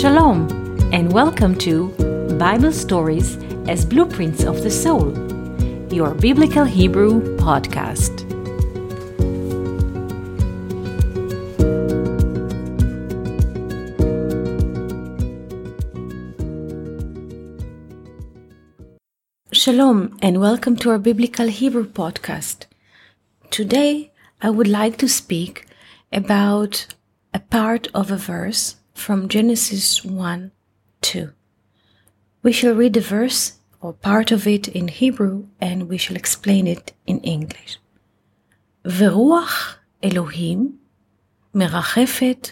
Shalom, and welcome to Bible Stories as Blueprints of the Soul, your Biblical Hebrew podcast. Shalom, and welcome to our Biblical Hebrew podcast. Today, I would like to speak about a part of a verse from Genesis 1 2. We shall read the verse or part of it in Hebrew and we shall explain it in English. ורוח אלוהים מרחפת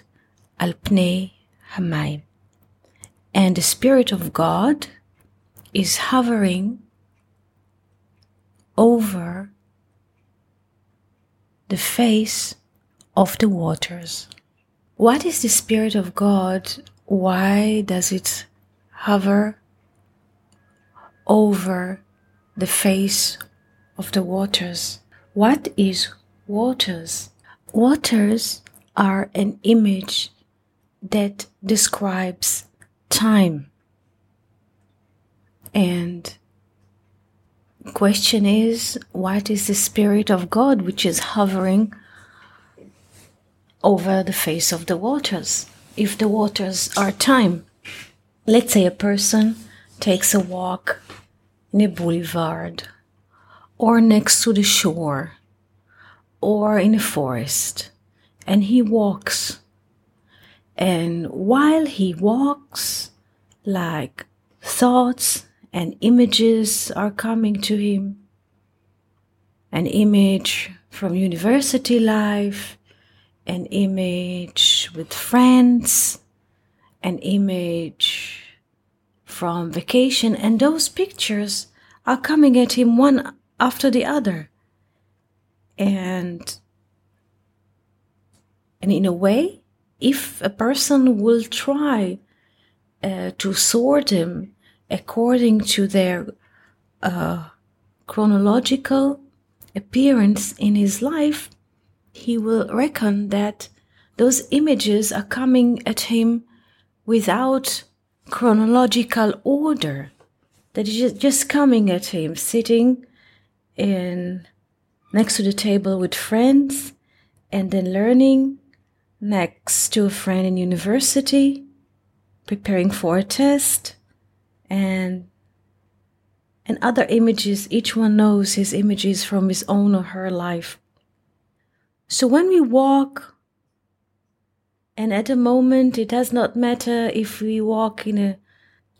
על פני המים. And the Spirit of God is hovering over the face of the waters. What is the Spirit of God? Why does it hover over the face of the waters? What is waters? Waters are an image that describes time. And question is what is the spirit of God which is hovering over the face of the waters. If the waters are time, let's say a person takes a walk in a boulevard or next to the shore or in a forest and he walks. And while he walks, like thoughts and images are coming to him. An image from university life, an image with friends, an image from vacation, and those pictures are coming at him one after the other. And and in a way, if a person will try uh, to sort them according to their uh, chronological appearance in his life, he will reckon that those images are coming at him without chronological order, that is just coming at him, sitting in next to the table with friends and then learning next to a friend in university, preparing for a test, and and other images. Each one knows his images from his own or her life. So when we walk, and at the moment it does not matter if we walk in a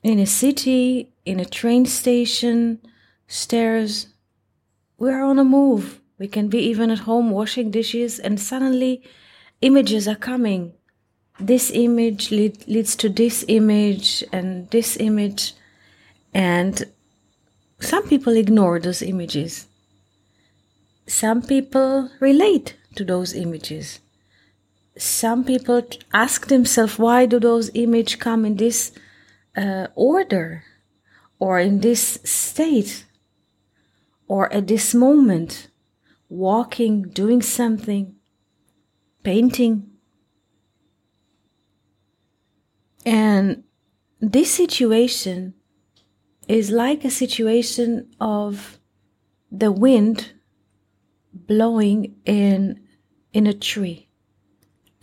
in a city, in a train station, stairs, we're on a move. We can be even at home washing dishes, and suddenly images are coming. This image lead, leads to this image and this image, and some people ignore those images. Some people relate to those images. Some people ask themselves, why do those images come in this uh, order or in this state or at this moment? Walking, doing something, painting. And this situation is like a situation of the wind blowing in in a tree.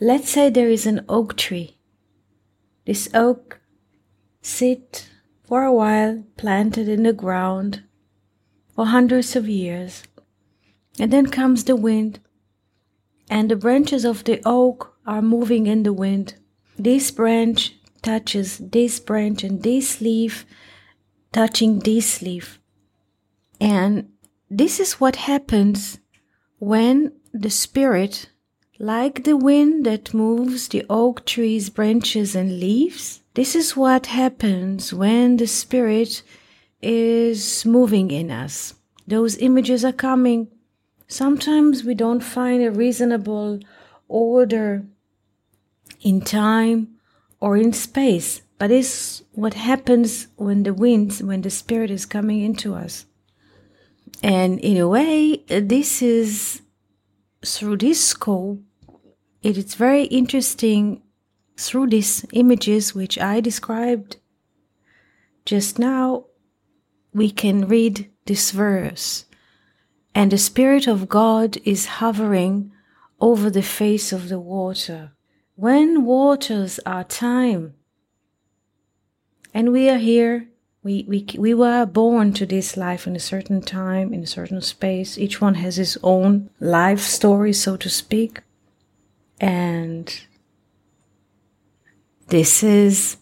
Let's say there is an oak tree. This oak sit for a while planted in the ground for hundreds of years. And then comes the wind, and the branches of the oak are moving in the wind. This branch touches this branch, and this leaf touching this leaf. And this is what happens when the spirit, like the wind that moves the oak tree's branches and leaves, this is what happens when the spirit is moving in us. Those images are coming. Sometimes we don't find a reasonable order in time or in space, but it's what happens when the wind, when the spirit is coming into us. And in a way, this is through this scope, it is very interesting through these images which I described just now, we can read this verse. And the Spirit of God is hovering over the face of the water. When waters are time, and we are here, we, we, we were born to this life in a certain time, in a certain space. Each one has his own life story, so to speak. And this is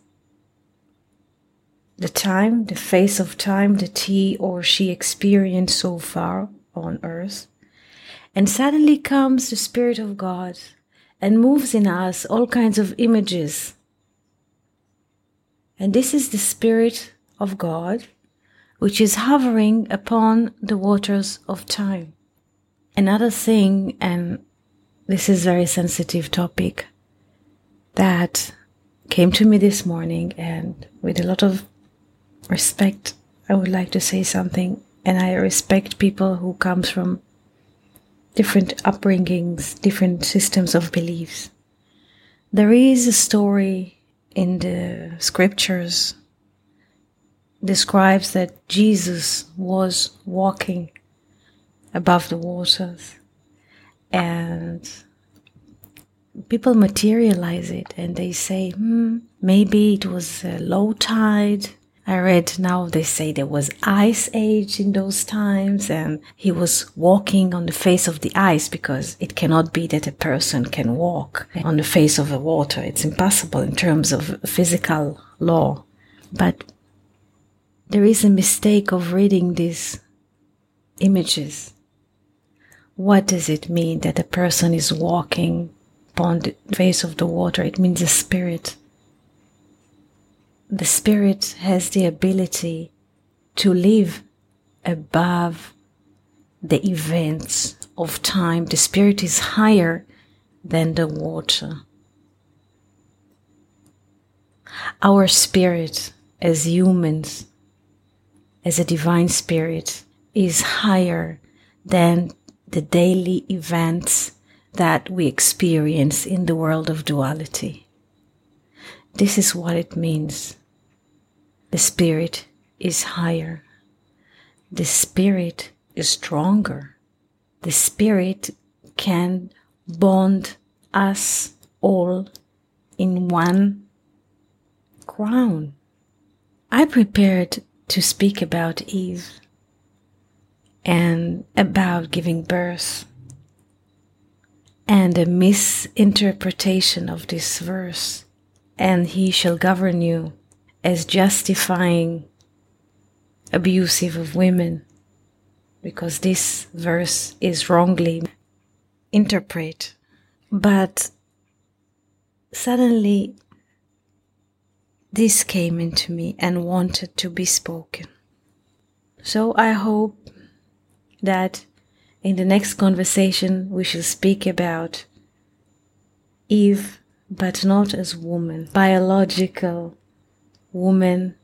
the time, the face of time that he or she experienced so far on earth. And suddenly comes the Spirit of God and moves in us all kinds of images. And this is the Spirit of God, which is hovering upon the waters of time. Another thing, and this is very sensitive topic, that came to me this morning and with a lot of respect, I would like to say something. And I respect people who comes from different upbringings, different systems of beliefs. There is a story in the scriptures describes that Jesus was walking above the waters and people materialize it and they say, hmm, maybe it was low tide I read now they say there was ice age in those times and he was walking on the face of the ice because it cannot be that a person can walk on the face of the water. It's impossible in terms of physical law. But there is a mistake of reading these images. What does it mean that a person is walking upon the face of the water? It means a spirit the spirit has the ability to live above the events of time. The spirit is higher than the water. Our spirit as humans, as a divine spirit, is higher than the daily events that we experience in the world of duality. This is what it means the spirit is higher. The spirit is stronger. The spirit can bond us all in one crown. I prepared to speak about Eve and about giving birth and a misinterpretation of this verse, and he shall govern you as justifying abusive of women because this verse is wrongly interpreted. But suddenly this came into me and wanted to be spoken. So I hope that in the next conversation we shall speak about Eve, but not as woman, biological woman,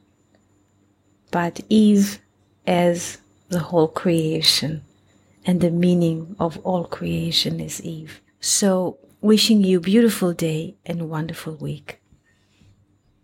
but Eve as the whole creation. And the meaning of all creation is Eve. So, wishing you beautiful day and wonderful week.